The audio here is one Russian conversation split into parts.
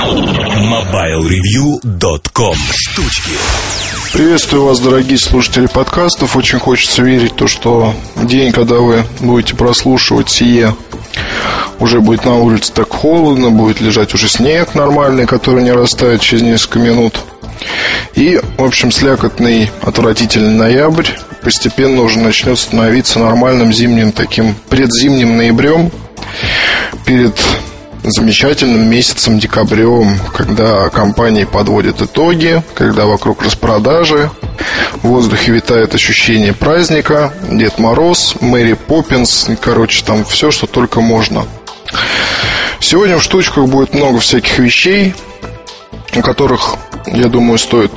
MobileReview.com Штучки Приветствую вас, дорогие слушатели подкастов. Очень хочется верить то, что день, когда вы будете прослушивать сие, уже будет на улице так холодно, будет лежать уже снег нормальный, который не растает через несколько минут. И, в общем, слякотный, отвратительный ноябрь постепенно уже начнет становиться нормальным зимним таким предзимним ноябрем перед замечательным месяцем декабрем, когда компании подводят итоги, когда вокруг распродажи, в воздухе витает ощущение праздника, Дед Мороз, Мэри Поппинс, короче, там все, что только можно. Сегодня в штучках будет много всяких вещей, о которых, я думаю, стоит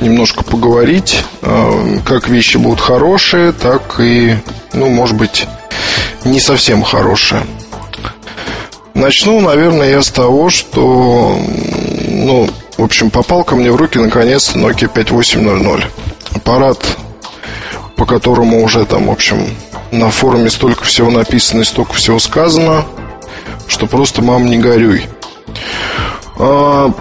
немножко поговорить. Э, как вещи будут хорошие, так и, ну, может быть, не совсем хорошие. Начну, наверное, я с того, что, ну, в общем, попал ко мне в руки наконец Nokia 5800. Аппарат, по которому уже там, в общем, на форуме столько всего написано и столько всего сказано, что просто мам не горюй. А,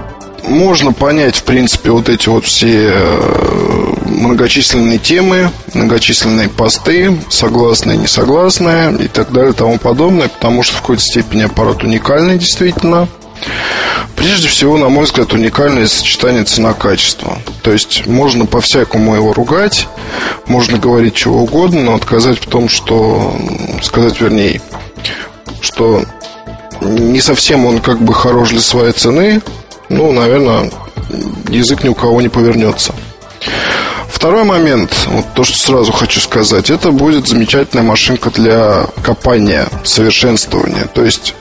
можно понять, в принципе, вот эти вот все э, многочисленные темы, многочисленные посты, согласные, несогласные и так далее и тому подобное, потому что в какой-то степени аппарат уникальный действительно. Прежде всего, на мой взгляд, уникальное сочетание цена-качество. То есть можно по-всякому его ругать, можно говорить чего угодно, но отказать в том, что сказать вернее, что не совсем он как бы хорош для своей цены, ну, наверное, язык ни у кого не повернется. Второй момент, вот то, что сразу хочу сказать, это будет замечательная машинка для копания, совершенствования. То есть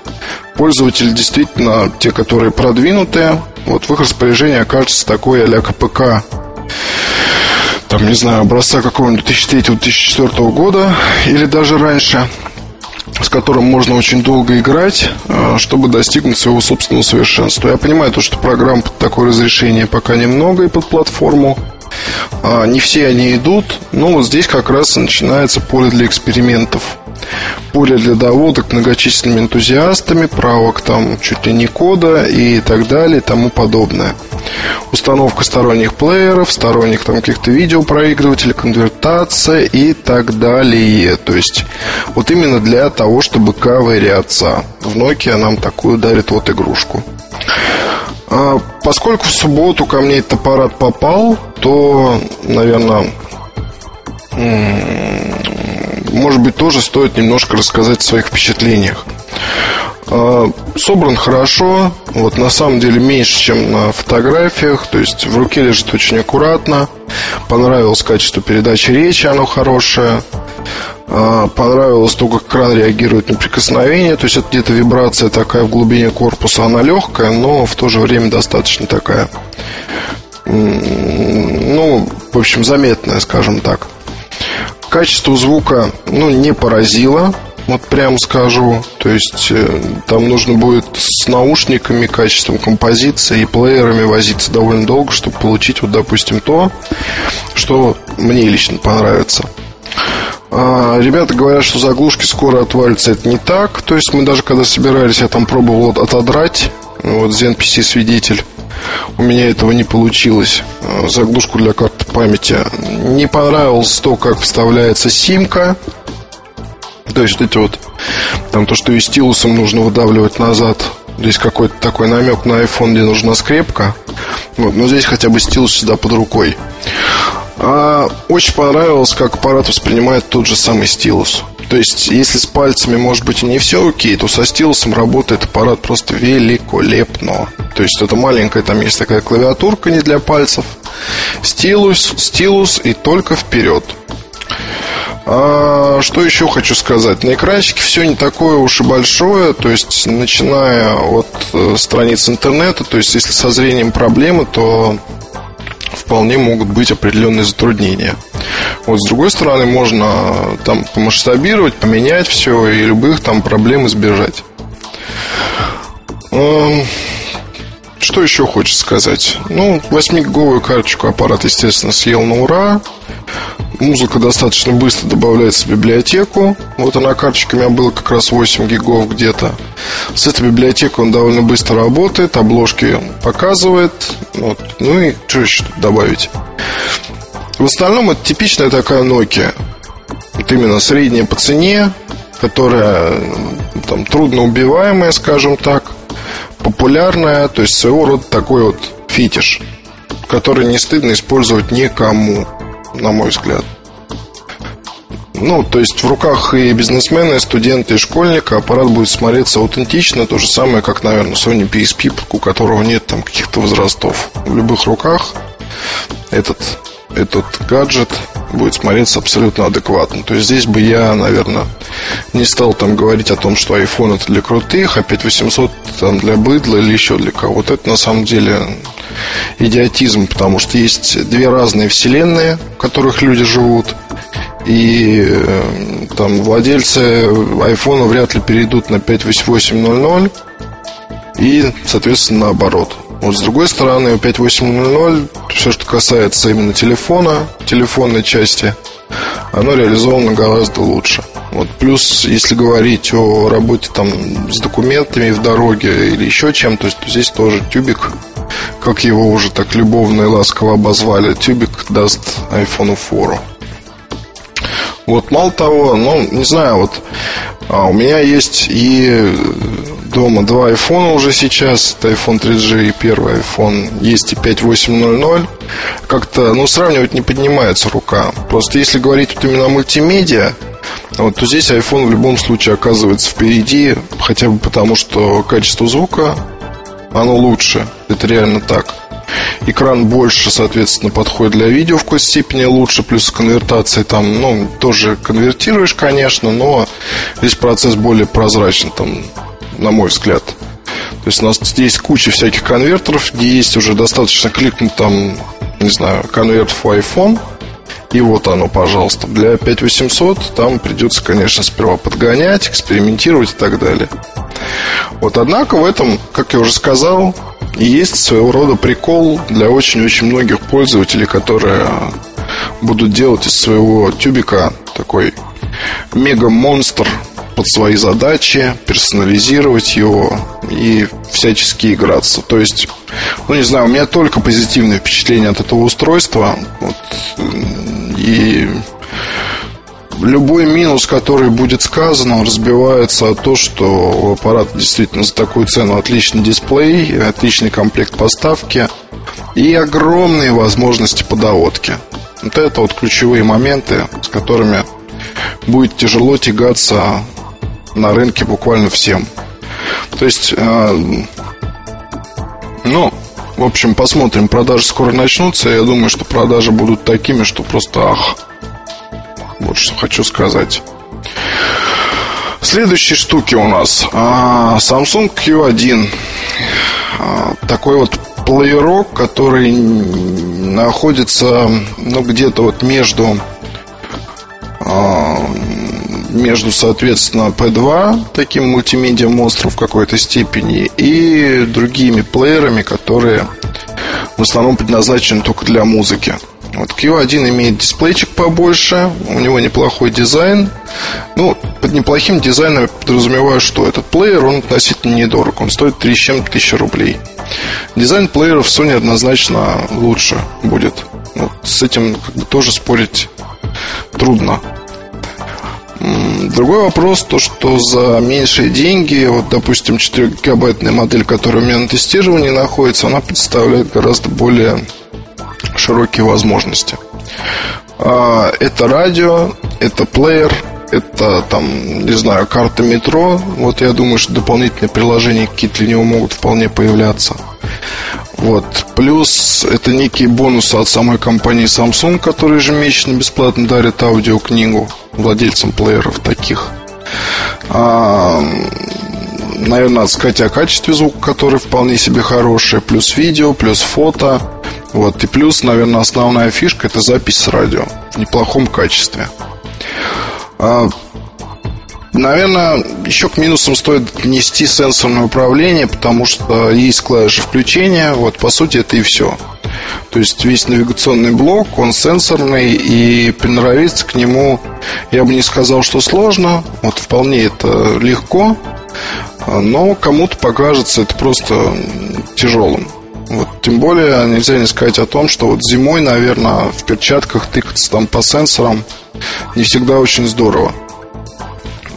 пользователи действительно, те, которые продвинутые, вот в их распоряжении окажется такой а-ля КПК там, не знаю, образца какого-нибудь 2003-2004 года или даже раньше, с которым можно очень долго играть, а, чтобы достигнуть своего собственного совершенства. Я понимаю то, что программ под такое разрешение пока немного и под платформу, не все они идут, но вот здесь как раз начинается поле для экспериментов. Поле для доводок многочисленными энтузиастами, правок там чуть ли не кода и так далее и тому подобное. Установка сторонних плееров, сторонних там каких-то видеопроигрывателей, конвертация и так далее. То есть вот именно для того, чтобы ковыряться. В Nokia нам такую дарит вот игрушку. А, поскольку в субботу ко мне этот аппарат попал, то, наверное, может быть, тоже стоит немножко рассказать о своих впечатлениях. А, собран хорошо, вот на самом деле меньше, чем на фотографиях, то есть в руке лежит очень аккуратно. Понравилось качество передачи речи, оно хорошее. А, понравилось то, как кран реагирует на прикосновение. То есть это где-то вибрация такая в глубине корпуса. Она легкая, но в то же время достаточно такая, ну, в общем, заметная, скажем так. Качество звука, ну, не поразило. Вот прямо скажу. То есть э, там нужно будет с наушниками, качеством композиции и плеерами возиться довольно долго, чтобы получить, вот, допустим, то, что мне лично понравится. А, ребята говорят, что заглушки скоро отвалятся. Это не так. То есть мы даже когда собирались, я там пробовал отодрать. Вот ZenPC свидетель. У меня этого не получилось. А, заглушку для карты памяти. Не понравилось то, как вставляется симка. То есть эти вот там то, что и стилусом нужно выдавливать назад. Здесь какой-то такой намек на iPhone, где нужна скрепка. Вот, но здесь хотя бы стилус всегда под рукой. А, очень понравилось, как аппарат воспринимает тот же самый стилус. То есть, если с пальцами, может быть, и не все окей, то со стилусом работает аппарат просто великолепно. То есть, это маленькая, там есть такая клавиатурка не для пальцев. Стилус, стилус и только вперед. А, что еще хочу сказать? На экранчике все не такое уж и большое, то есть начиная от э, страниц интернета, то есть если со зрением проблемы, то вполне могут быть определенные затруднения. Вот с другой стороны, можно там помасштабировать, поменять все и любых там проблем избежать. Что еще хочется сказать? Ну, 8-гиговую карточку аппарат, естественно, съел на ура. музыка достаточно быстро добавляется в библиотеку. Вот она карточка у меня была как раз 8 гигов где-то. С этой библиотекой он довольно быстро работает, обложки показывает. Вот. Ну и что еще добавить? В остальном это типичная такая Nokia. Вот именно средняя по цене, которая там трудно убиваемая, скажем так, популярная, то есть своего рода такой вот фетиш, который не стыдно использовать никому, на мой взгляд. Ну, то есть в руках и бизнесмена, и студента, и школьника аппарат будет смотреться аутентично, то же самое, как, наверное, Sony PSP, у которого нет там каких-то возрастов. В любых руках этот, этот гаджет будет смотреться абсолютно адекватно. То есть здесь бы я, наверное, не стал там говорить о том, что iPhone это для крутых, а 5800 там для быдла или еще для кого. Вот это на самом деле идиотизм, потому что есть две разные вселенные, в которых люди живут. И э, там владельцы айфона вряд ли перейдут на 58800 и, соответственно, наоборот. Вот с другой стороны, у 5800 все, что касается именно телефона, телефонной части, оно реализовано гораздо лучше. Вот плюс, если говорить о работе там с документами в дороге или еще чем-то, то здесь тоже тюбик, как его уже так любовно и ласково обозвали, тюбик даст iPhone фору. Вот мало того, ну, не знаю, вот а у меня есть и дома два айфона уже сейчас. Это iPhone 3G и первый iPhone. Есть и 5800. Как-то, ну, сравнивать не поднимается рука. Просто если говорить вот именно о мультимедиа, вот, то здесь iPhone в любом случае оказывается впереди, хотя бы потому, что качество звука, оно лучше. Это реально так. Экран больше, соответственно, подходит для видео в какой-то степени лучше, плюс конвертация там, ну, тоже конвертируешь, конечно, но здесь процесс более прозрачный, там, на мой взгляд. То есть у нас здесь куча всяких конвертеров, где есть уже достаточно кликнуть там, не знаю, конверт в iPhone, и вот оно, пожалуйста. Для 5800 там придется, конечно, сперва подгонять, экспериментировать и так далее. Вот, однако в этом, как я уже сказал, есть своего рода прикол для очень-очень многих пользователей, которые будут делать из своего тюбика такой мега-монстр под свои задачи, персонализировать его и всячески играться. То есть, ну не знаю, у меня только позитивные впечатления от этого устройства. Вот, и любой минус, который будет сказан, он разбивается о то, что у аппарата действительно за такую цену отличный дисплей, отличный комплект поставки и огромные возможности по доводке. Вот это вот ключевые моменты, с которыми будет тяжело тягаться на рынке буквально всем. То есть, э, ну, в общем, посмотрим. Продажи скоро начнутся. Я думаю, что продажи будут такими, что просто ах. Вот что хочу сказать. Следующие штуки у нас. А, Samsung Q1. А, такой вот плеерок, который находится ну, где-то вот между а, между, соответственно, P2, таким мультимедиа монстром в какой-то степени, и другими плеерами, которые в основном предназначены только для музыки. Вот Q1 имеет дисплейчик побольше, у него неплохой дизайн. Ну, под неплохим дизайном я подразумеваю, что этот плеер, он относительно недорог, он стоит 3 с чем тысячи рублей. Дизайн плееров Sony однозначно лучше будет. Вот, с этим как бы тоже спорить трудно. Другой вопрос, то что за меньшие деньги, вот, допустим, 4-гигабайтная модель, которая у меня на тестировании находится, она представляет гораздо более широкие возможности. А, это радио, это плеер, это там, не знаю, карта метро. Вот я думаю, что дополнительные приложения какие-то для него могут вполне появляться. Вот. Плюс это некие бонусы от самой компании Samsung, которые ежемесячно бесплатно дарят аудиокнигу владельцам плееров таких. А, наверное, надо сказать о качестве звука, который вполне себе хороший. Плюс видео, плюс фото. Вот. И плюс, наверное, основная фишка это запись с радио в неплохом качестве. А, Наверное, еще к минусам стоит нести сенсорное управление, потому что есть клавиши включения. Вот, по сути, это и все. То есть весь навигационный блок, он сенсорный, и приноровиться к нему, я бы не сказал, что сложно. Вот вполне это легко, но кому-то покажется это просто тяжелым. Вот, тем более нельзя не сказать о том, что вот зимой, наверное, в перчатках тыкаться там по сенсорам не всегда очень здорово.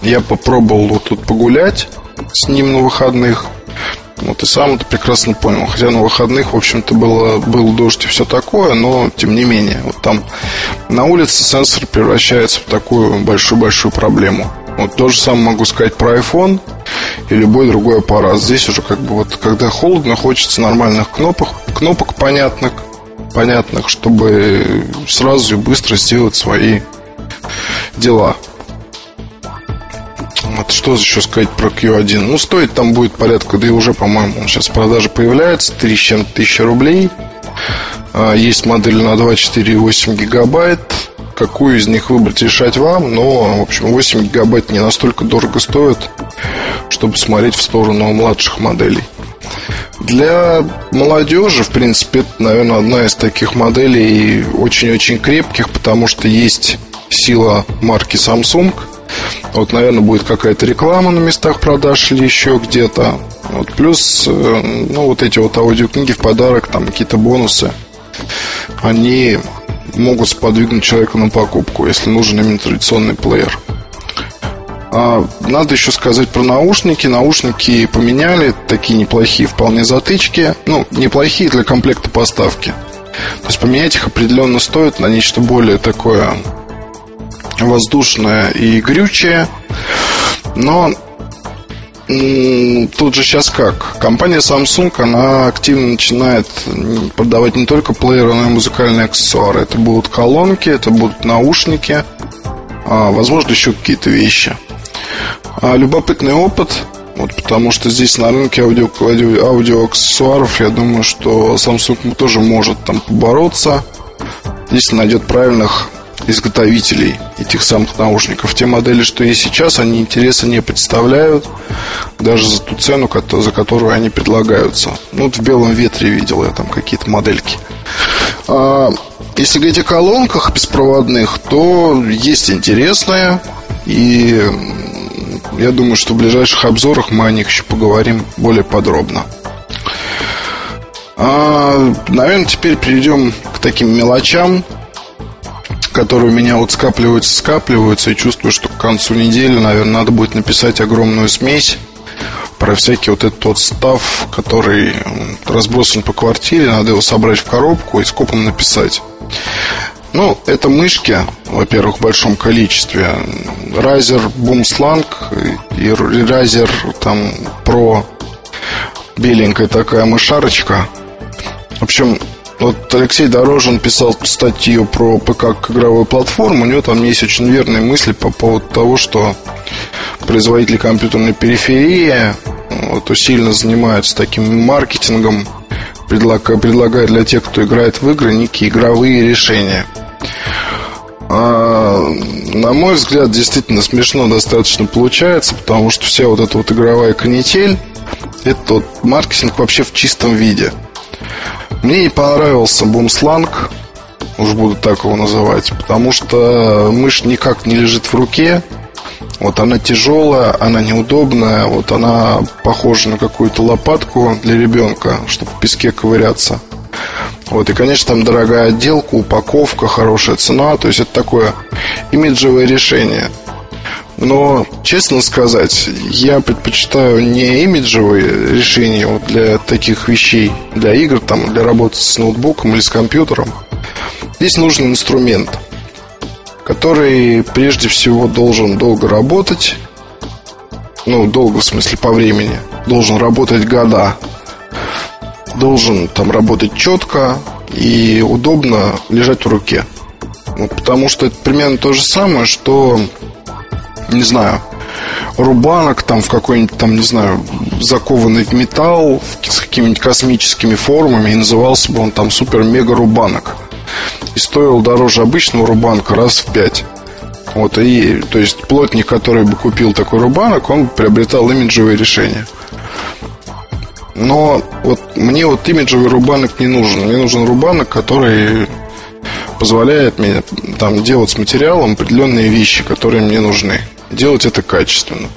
Я попробовал вот тут погулять с ним на выходных. Вот и сам это прекрасно понял. Хотя на выходных, в общем-то, было, был дождь и все такое, но тем не менее, вот там на улице сенсор превращается в такую большую-большую проблему. Вот то же самое могу сказать про iPhone и любой другой аппарат. Здесь уже как бы вот, когда холодно, хочется нормальных кнопок, кнопок понятных, понятных, чтобы сразу и быстро сделать свои дела. Вот что еще сказать про Q1? Ну, стоит там будет порядка, да и уже, по-моему, сейчас в продаже появляется, 3 с чем-то тысячи рублей. А, есть модель на 2, 4 и 8 гигабайт. Какую из них выбрать, решать вам. Но, в общем, 8 гигабайт не настолько дорого стоит, чтобы смотреть в сторону младших моделей. Для молодежи, в принципе, это, наверное, одна из таких моделей очень-очень крепких, потому что есть сила марки Samsung – вот, наверное, будет какая-то реклама на местах продаж или еще где-то. Вот, плюс, э, ну, вот эти вот аудиокниги в подарок, там какие-то бонусы, они могут сподвигнуть человека на покупку, если нужен именно традиционный плеер. А, надо еще сказать про наушники. Наушники поменяли, такие неплохие вполне затычки. Ну, неплохие для комплекта поставки. То есть поменять их определенно стоит на нечто более такое воздушная и грючая. Но тут же сейчас как? Компания Samsung, она активно начинает продавать не только плееры, но и музыкальные аксессуары. Это будут колонки, это будут наушники, а, возможно, еще какие-то вещи. А, любопытный опыт, вот, потому что здесь на рынке аудио, аудио, аудиоаксессуаров, я думаю, что Samsung тоже может там побороться, если найдет правильных изготовителей этих самых наушников. Те модели, что есть сейчас, они интереса не представляют, даже за ту цену, за которую они предлагаются. Ну, вот в белом ветре видел я там какие-то модельки. А, если говорить о колонках беспроводных, то есть интересное, и я думаю, что в ближайших обзорах мы о них еще поговорим более подробно. А, наверное, теперь перейдем к таким мелочам, которые у меня вот скапливаются, скапливаются, и чувствую, что к концу недели, наверное, надо будет написать огромную смесь про всякий вот этот вот став, который разбросан по квартире, надо его собрать в коробку и скопом написать. Ну, это мышки, во-первых, в большом количестве. Razer Boom Slang и Razer там Pro беленькая такая мышарочка. В общем, вот Алексей Дорожин писал статью про ПК как игровую платформу. У него там есть очень верные мысли по поводу того, что производители компьютерной периферии вот, усиленно занимаются таким маркетингом, предлагая, для тех, кто играет в игры, некие игровые решения. А, на мой взгляд, действительно смешно достаточно получается, потому что вся вот эта вот игровая канитель, это вот маркетинг вообще в чистом виде – мне не понравился бумсланг, уж буду так его называть, потому что мышь никак не лежит в руке. Вот она тяжелая, она неудобная, вот она похожа на какую-то лопатку для ребенка, чтобы в песке ковыряться. Вот, и, конечно, там дорогая отделка, упаковка, хорошая цена, то есть это такое имиджевое решение. Но, честно сказать, я предпочитаю не имиджевые решения для таких вещей, для игр, там, для работы с ноутбуком или с компьютером. Здесь нужен инструмент, который прежде всего должен долго работать, ну, долго в смысле по времени, должен работать года, должен там работать четко и удобно лежать в руке. Вот, потому что это примерно то же самое, что не знаю, рубанок там в какой-нибудь там, не знаю, закованный в металл с какими-нибудь космическими формами, и назывался бы он там супер-мега рубанок. И стоил дороже обычного рубанка раз в пять. Вот, и, то есть, плотник, который бы купил такой рубанок, он приобретал имиджевое решение. Но вот мне вот имиджевый рубанок не нужен. Мне нужен рубанок, который позволяет мне там делать с материалом определенные вещи, которые мне нужны. Делать это качественно.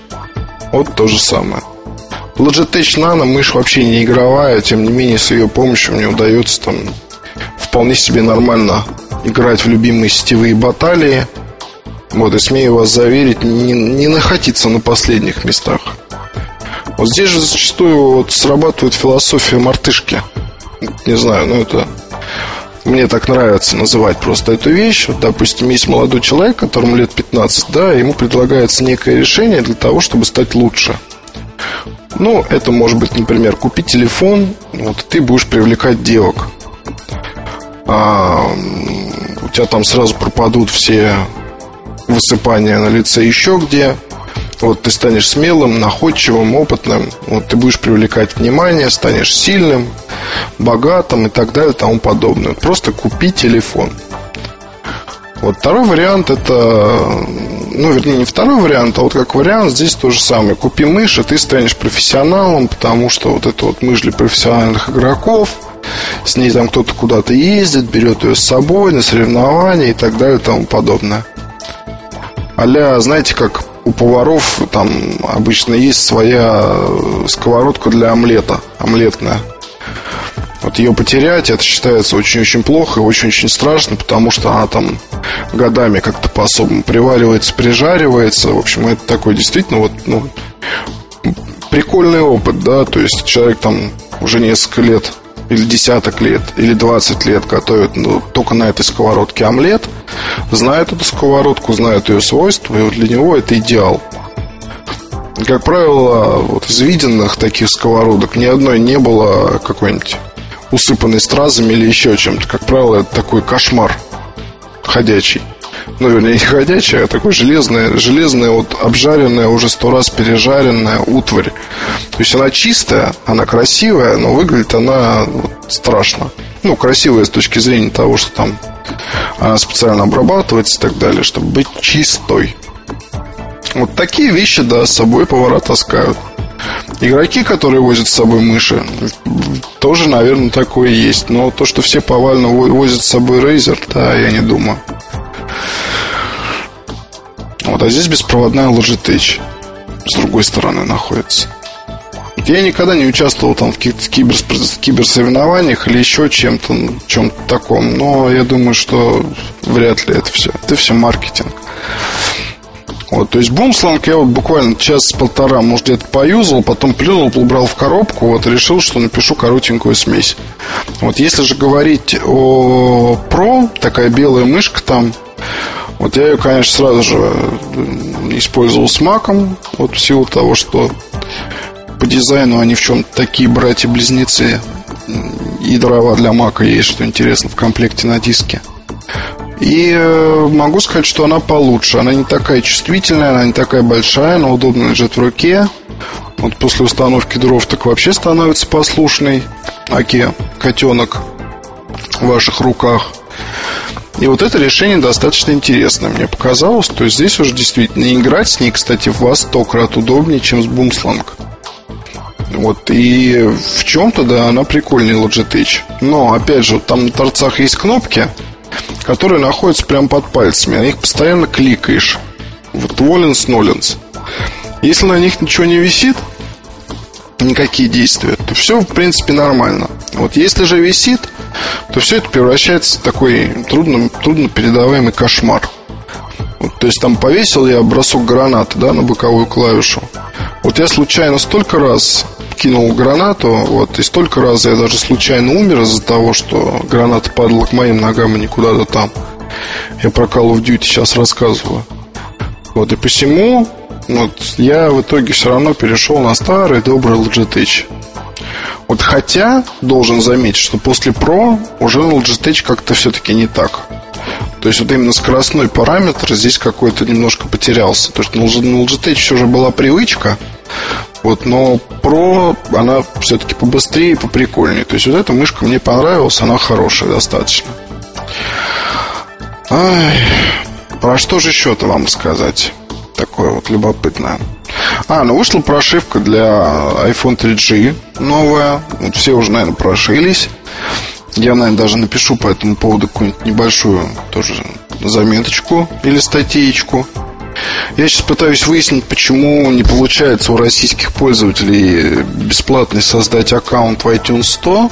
Вот то же самое. Logitech Nano мышь вообще не игровая, тем не менее с ее помощью мне удается там вполне себе нормально играть в любимые сетевые баталии. Вот, и смею вас заверить, не, не находиться на последних местах. Вот здесь же зачастую вот срабатывает философия мартышки. Не знаю, но это мне так нравится называть просто эту вещь. Вот, допустим, есть молодой человек, которому лет 15, да, ему предлагается некое решение для того, чтобы стать лучше. Ну, это может быть, например, купить телефон, вот, ты будешь привлекать девок. А, у тебя там сразу пропадут все высыпания на лице еще где. Вот ты станешь смелым, находчивым, опытным. Вот ты будешь привлекать внимание, станешь сильным, богатым и так далее и тому подобное. Просто купи телефон. Вот второй вариант это, ну, вернее, не второй вариант, а вот как вариант здесь то же самое. Купи мышь, и ты станешь профессионалом, потому что вот это вот мышь для профессиональных игроков, с ней там кто-то куда-то ездит, берет ее с собой на соревнования и так далее и тому подобное. Аля, знаете, как у поваров там обычно есть своя сковородка для омлета, омлетная. Вот ее потерять, это считается очень-очень плохо и очень-очень страшно, потому что она там годами как-то по-особому приваривается, прижаривается. В общем, это такой действительно вот, ну, прикольный опыт, да, то есть человек там уже несколько лет или десяток лет, или 20 лет готовит ну, только на этой сковородке омлет, знает эту сковородку, знает ее свойства, и вот для него это идеал. Как правило, вот из виденных таких сковородок ни одной не было какой-нибудь усыпанной стразами или еще чем-то. Как правило, это такой кошмар ходячий. Ну, вернее, не ходячий, а такой железная, железная, вот обжаренная, уже сто раз пережаренная утварь. То есть она чистая, она красивая, но выглядит она вот, страшно. Ну, красивая с точки зрения того, что там она специально обрабатывается и так далее, чтобы быть чистой. Вот такие вещи, да, с собой повара таскают. Игроки, которые возят с собой мыши, тоже, наверное, такое есть. Но то, что все повально возят с собой Razer, да, я не думаю. Вот, а здесь беспроводная Logitech с другой стороны находится. Я никогда не участвовал там в каких-то кибер, киберсоревнованиях или еще чем-то, чем-то таком, но я думаю, что вряд ли это все. Это все маркетинг. Вот, то есть бумсланг я вот буквально час-полтора, может, где-то поюзал, потом плюнул, убрал в коробку, вот, решил, что напишу коротенькую смесь. Вот, если же говорить о Pro, такая белая мышка там, вот я ее, конечно, сразу же использовал с маком, вот в силу того, что по дизайну они в чем-то такие братья-близнецы, и дрова для мака есть, что интересно, в комплекте на диске. И э, могу сказать, что она получше. Она не такая чувствительная, она не такая большая, она удобно лежит в руке. Вот после установки дров так вообще становится послушный. Аки, котенок в ваших руках. И вот это решение достаточно интересное, мне показалось. То есть здесь уже действительно играть с ней, кстати, в вас сто крат удобнее, чем с бумсланг. Вот, и в чем-то, да, она прикольнее Logitech. Но, опять же, там на торцах есть кнопки, которые находятся прямо под пальцами. На них постоянно кликаешь. Вот воленс, ноленс. Если на них ничего не висит, никакие действия, то все, в принципе, нормально. Вот если же висит, то все это превращается в такой трудно, трудно передаваемый кошмар. Вот, то есть там повесил я бросок гранаты да, на боковую клавишу. Вот я случайно столько раз кинул гранату, вот, и столько раз я даже случайно умер из-за того, что граната падала к моим ногам и не куда-то там. Я про Call of Duty сейчас рассказываю. Вот, и посему вот, я в итоге все равно перешел на старый добрый Logitech. Вот хотя, должен заметить, что после Pro уже Logitech как-то все-таки не так. То есть вот именно скоростной параметр здесь какой-то немножко потерялся. То есть на Logitech все же была привычка, вот, но Pro, она все-таки побыстрее и поприкольнее. То есть вот эта мышка мне понравилась, она хорошая достаточно. Ай, про что же еще-то вам сказать? Такое вот любопытное. А, ну вышла прошивка для iPhone 3G новая. Вот все уже, наверное, прошились. Я, наверное, даже напишу по этому поводу какую-нибудь небольшую тоже заметочку или статейку. Я сейчас пытаюсь выяснить, почему не получается у российских пользователей бесплатно создать аккаунт в iTunes 100.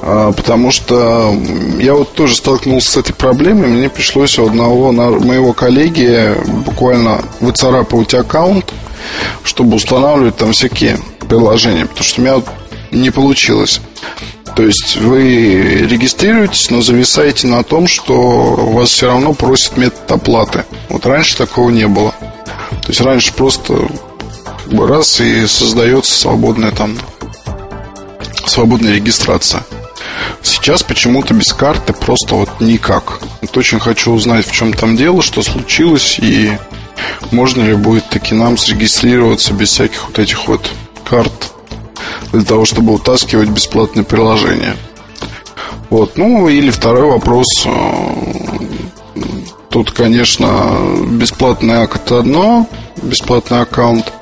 А, потому что я вот тоже столкнулся с этой проблемой. Мне пришлось у одного моего коллеги буквально выцарапывать аккаунт, чтобы устанавливать там всякие приложения. Потому что у меня не получилось. То есть вы регистрируетесь, но зависаете на том, что вас все равно просят метод оплаты. Вот раньше такого не было. То есть раньше просто раз и создается свободная там свободная регистрация. Сейчас почему-то без карты просто вот никак. Вот очень хочу узнать, в чем там дело, что случилось и можно ли будет таки нам зарегистрироваться без всяких вот этих вот карт для того, чтобы утаскивать бесплатные приложения. Вот, ну или второй вопрос. Э, тут, конечно, бесплатный акт одно, бесплатный аккаунт.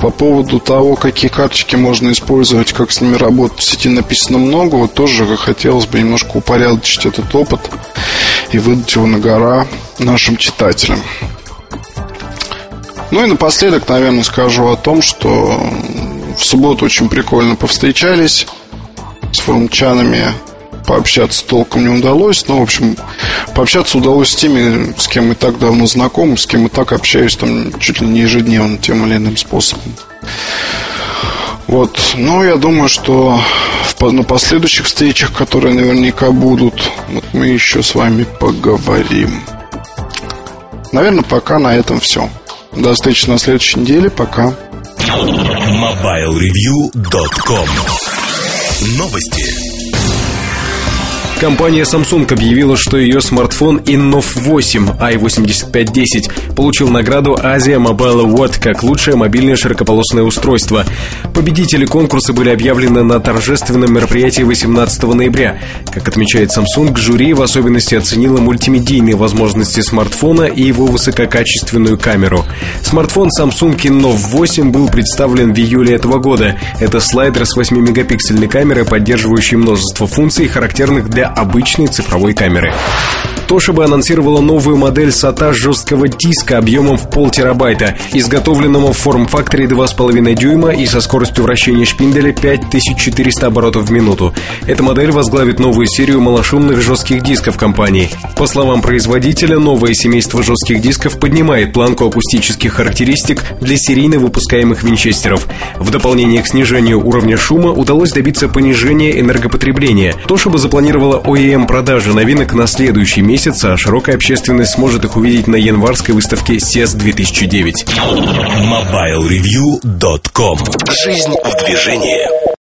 По поводу того, какие карточки можно использовать, как с ними работать, в сети написано много. Вот тоже хотелось бы немножко упорядочить этот опыт и выдать его на гора нашим читателям. Ну и напоследок, наверное, скажу о том, что в субботу очень прикольно повстречались с форумчанами. Пообщаться толком не удалось. Но, в общем, пообщаться удалось с теми, с кем мы так давно знакомы, с кем мы так общаюсь там чуть ли не ежедневно тем или иным способом. Вот. Но я думаю, что в, на последующих встречах, которые наверняка будут, вот мы еще с вами поговорим. Наверное, пока на этом все. До встречи на следующей неделе. Пока. MobileReview.com Новости. Компания Samsung объявила, что ее смартфон Innov 8 i8510 получил награду Asia Mobile Award как лучшее мобильное широкополосное устройство. Победители конкурса были объявлены на торжественном мероприятии 18 ноября. Как отмечает Samsung, жюри в особенности оценило мультимедийные возможности смартфона и его высококачественную камеру. Смартфон Samsung Innov 8 был представлен в июле этого года. Это слайдер с 8-мегапиксельной камерой, поддерживающий множество функций, характерных для обычной цифровой камеры. Toshiba анонсировала новую модель SATA жесткого диска объемом в пол терабайта, изготовленного в форм-факторе 2,5 дюйма и со скоростью вращения шпинделя 5400 оборотов в минуту. Эта модель возглавит новую серию малошумных жестких дисков компании. По словам производителя, новое семейство жестких дисков поднимает планку акустических характеристик для серийно выпускаемых винчестеров. В дополнение к снижению уровня шума удалось добиться понижения энергопотребления. Toshiba запланировала OEM продажи новинок на следующий месяц месяца, а широкая общественность сможет их увидеть на январской выставке CES 2009. MobileReview.com Жизнь в движении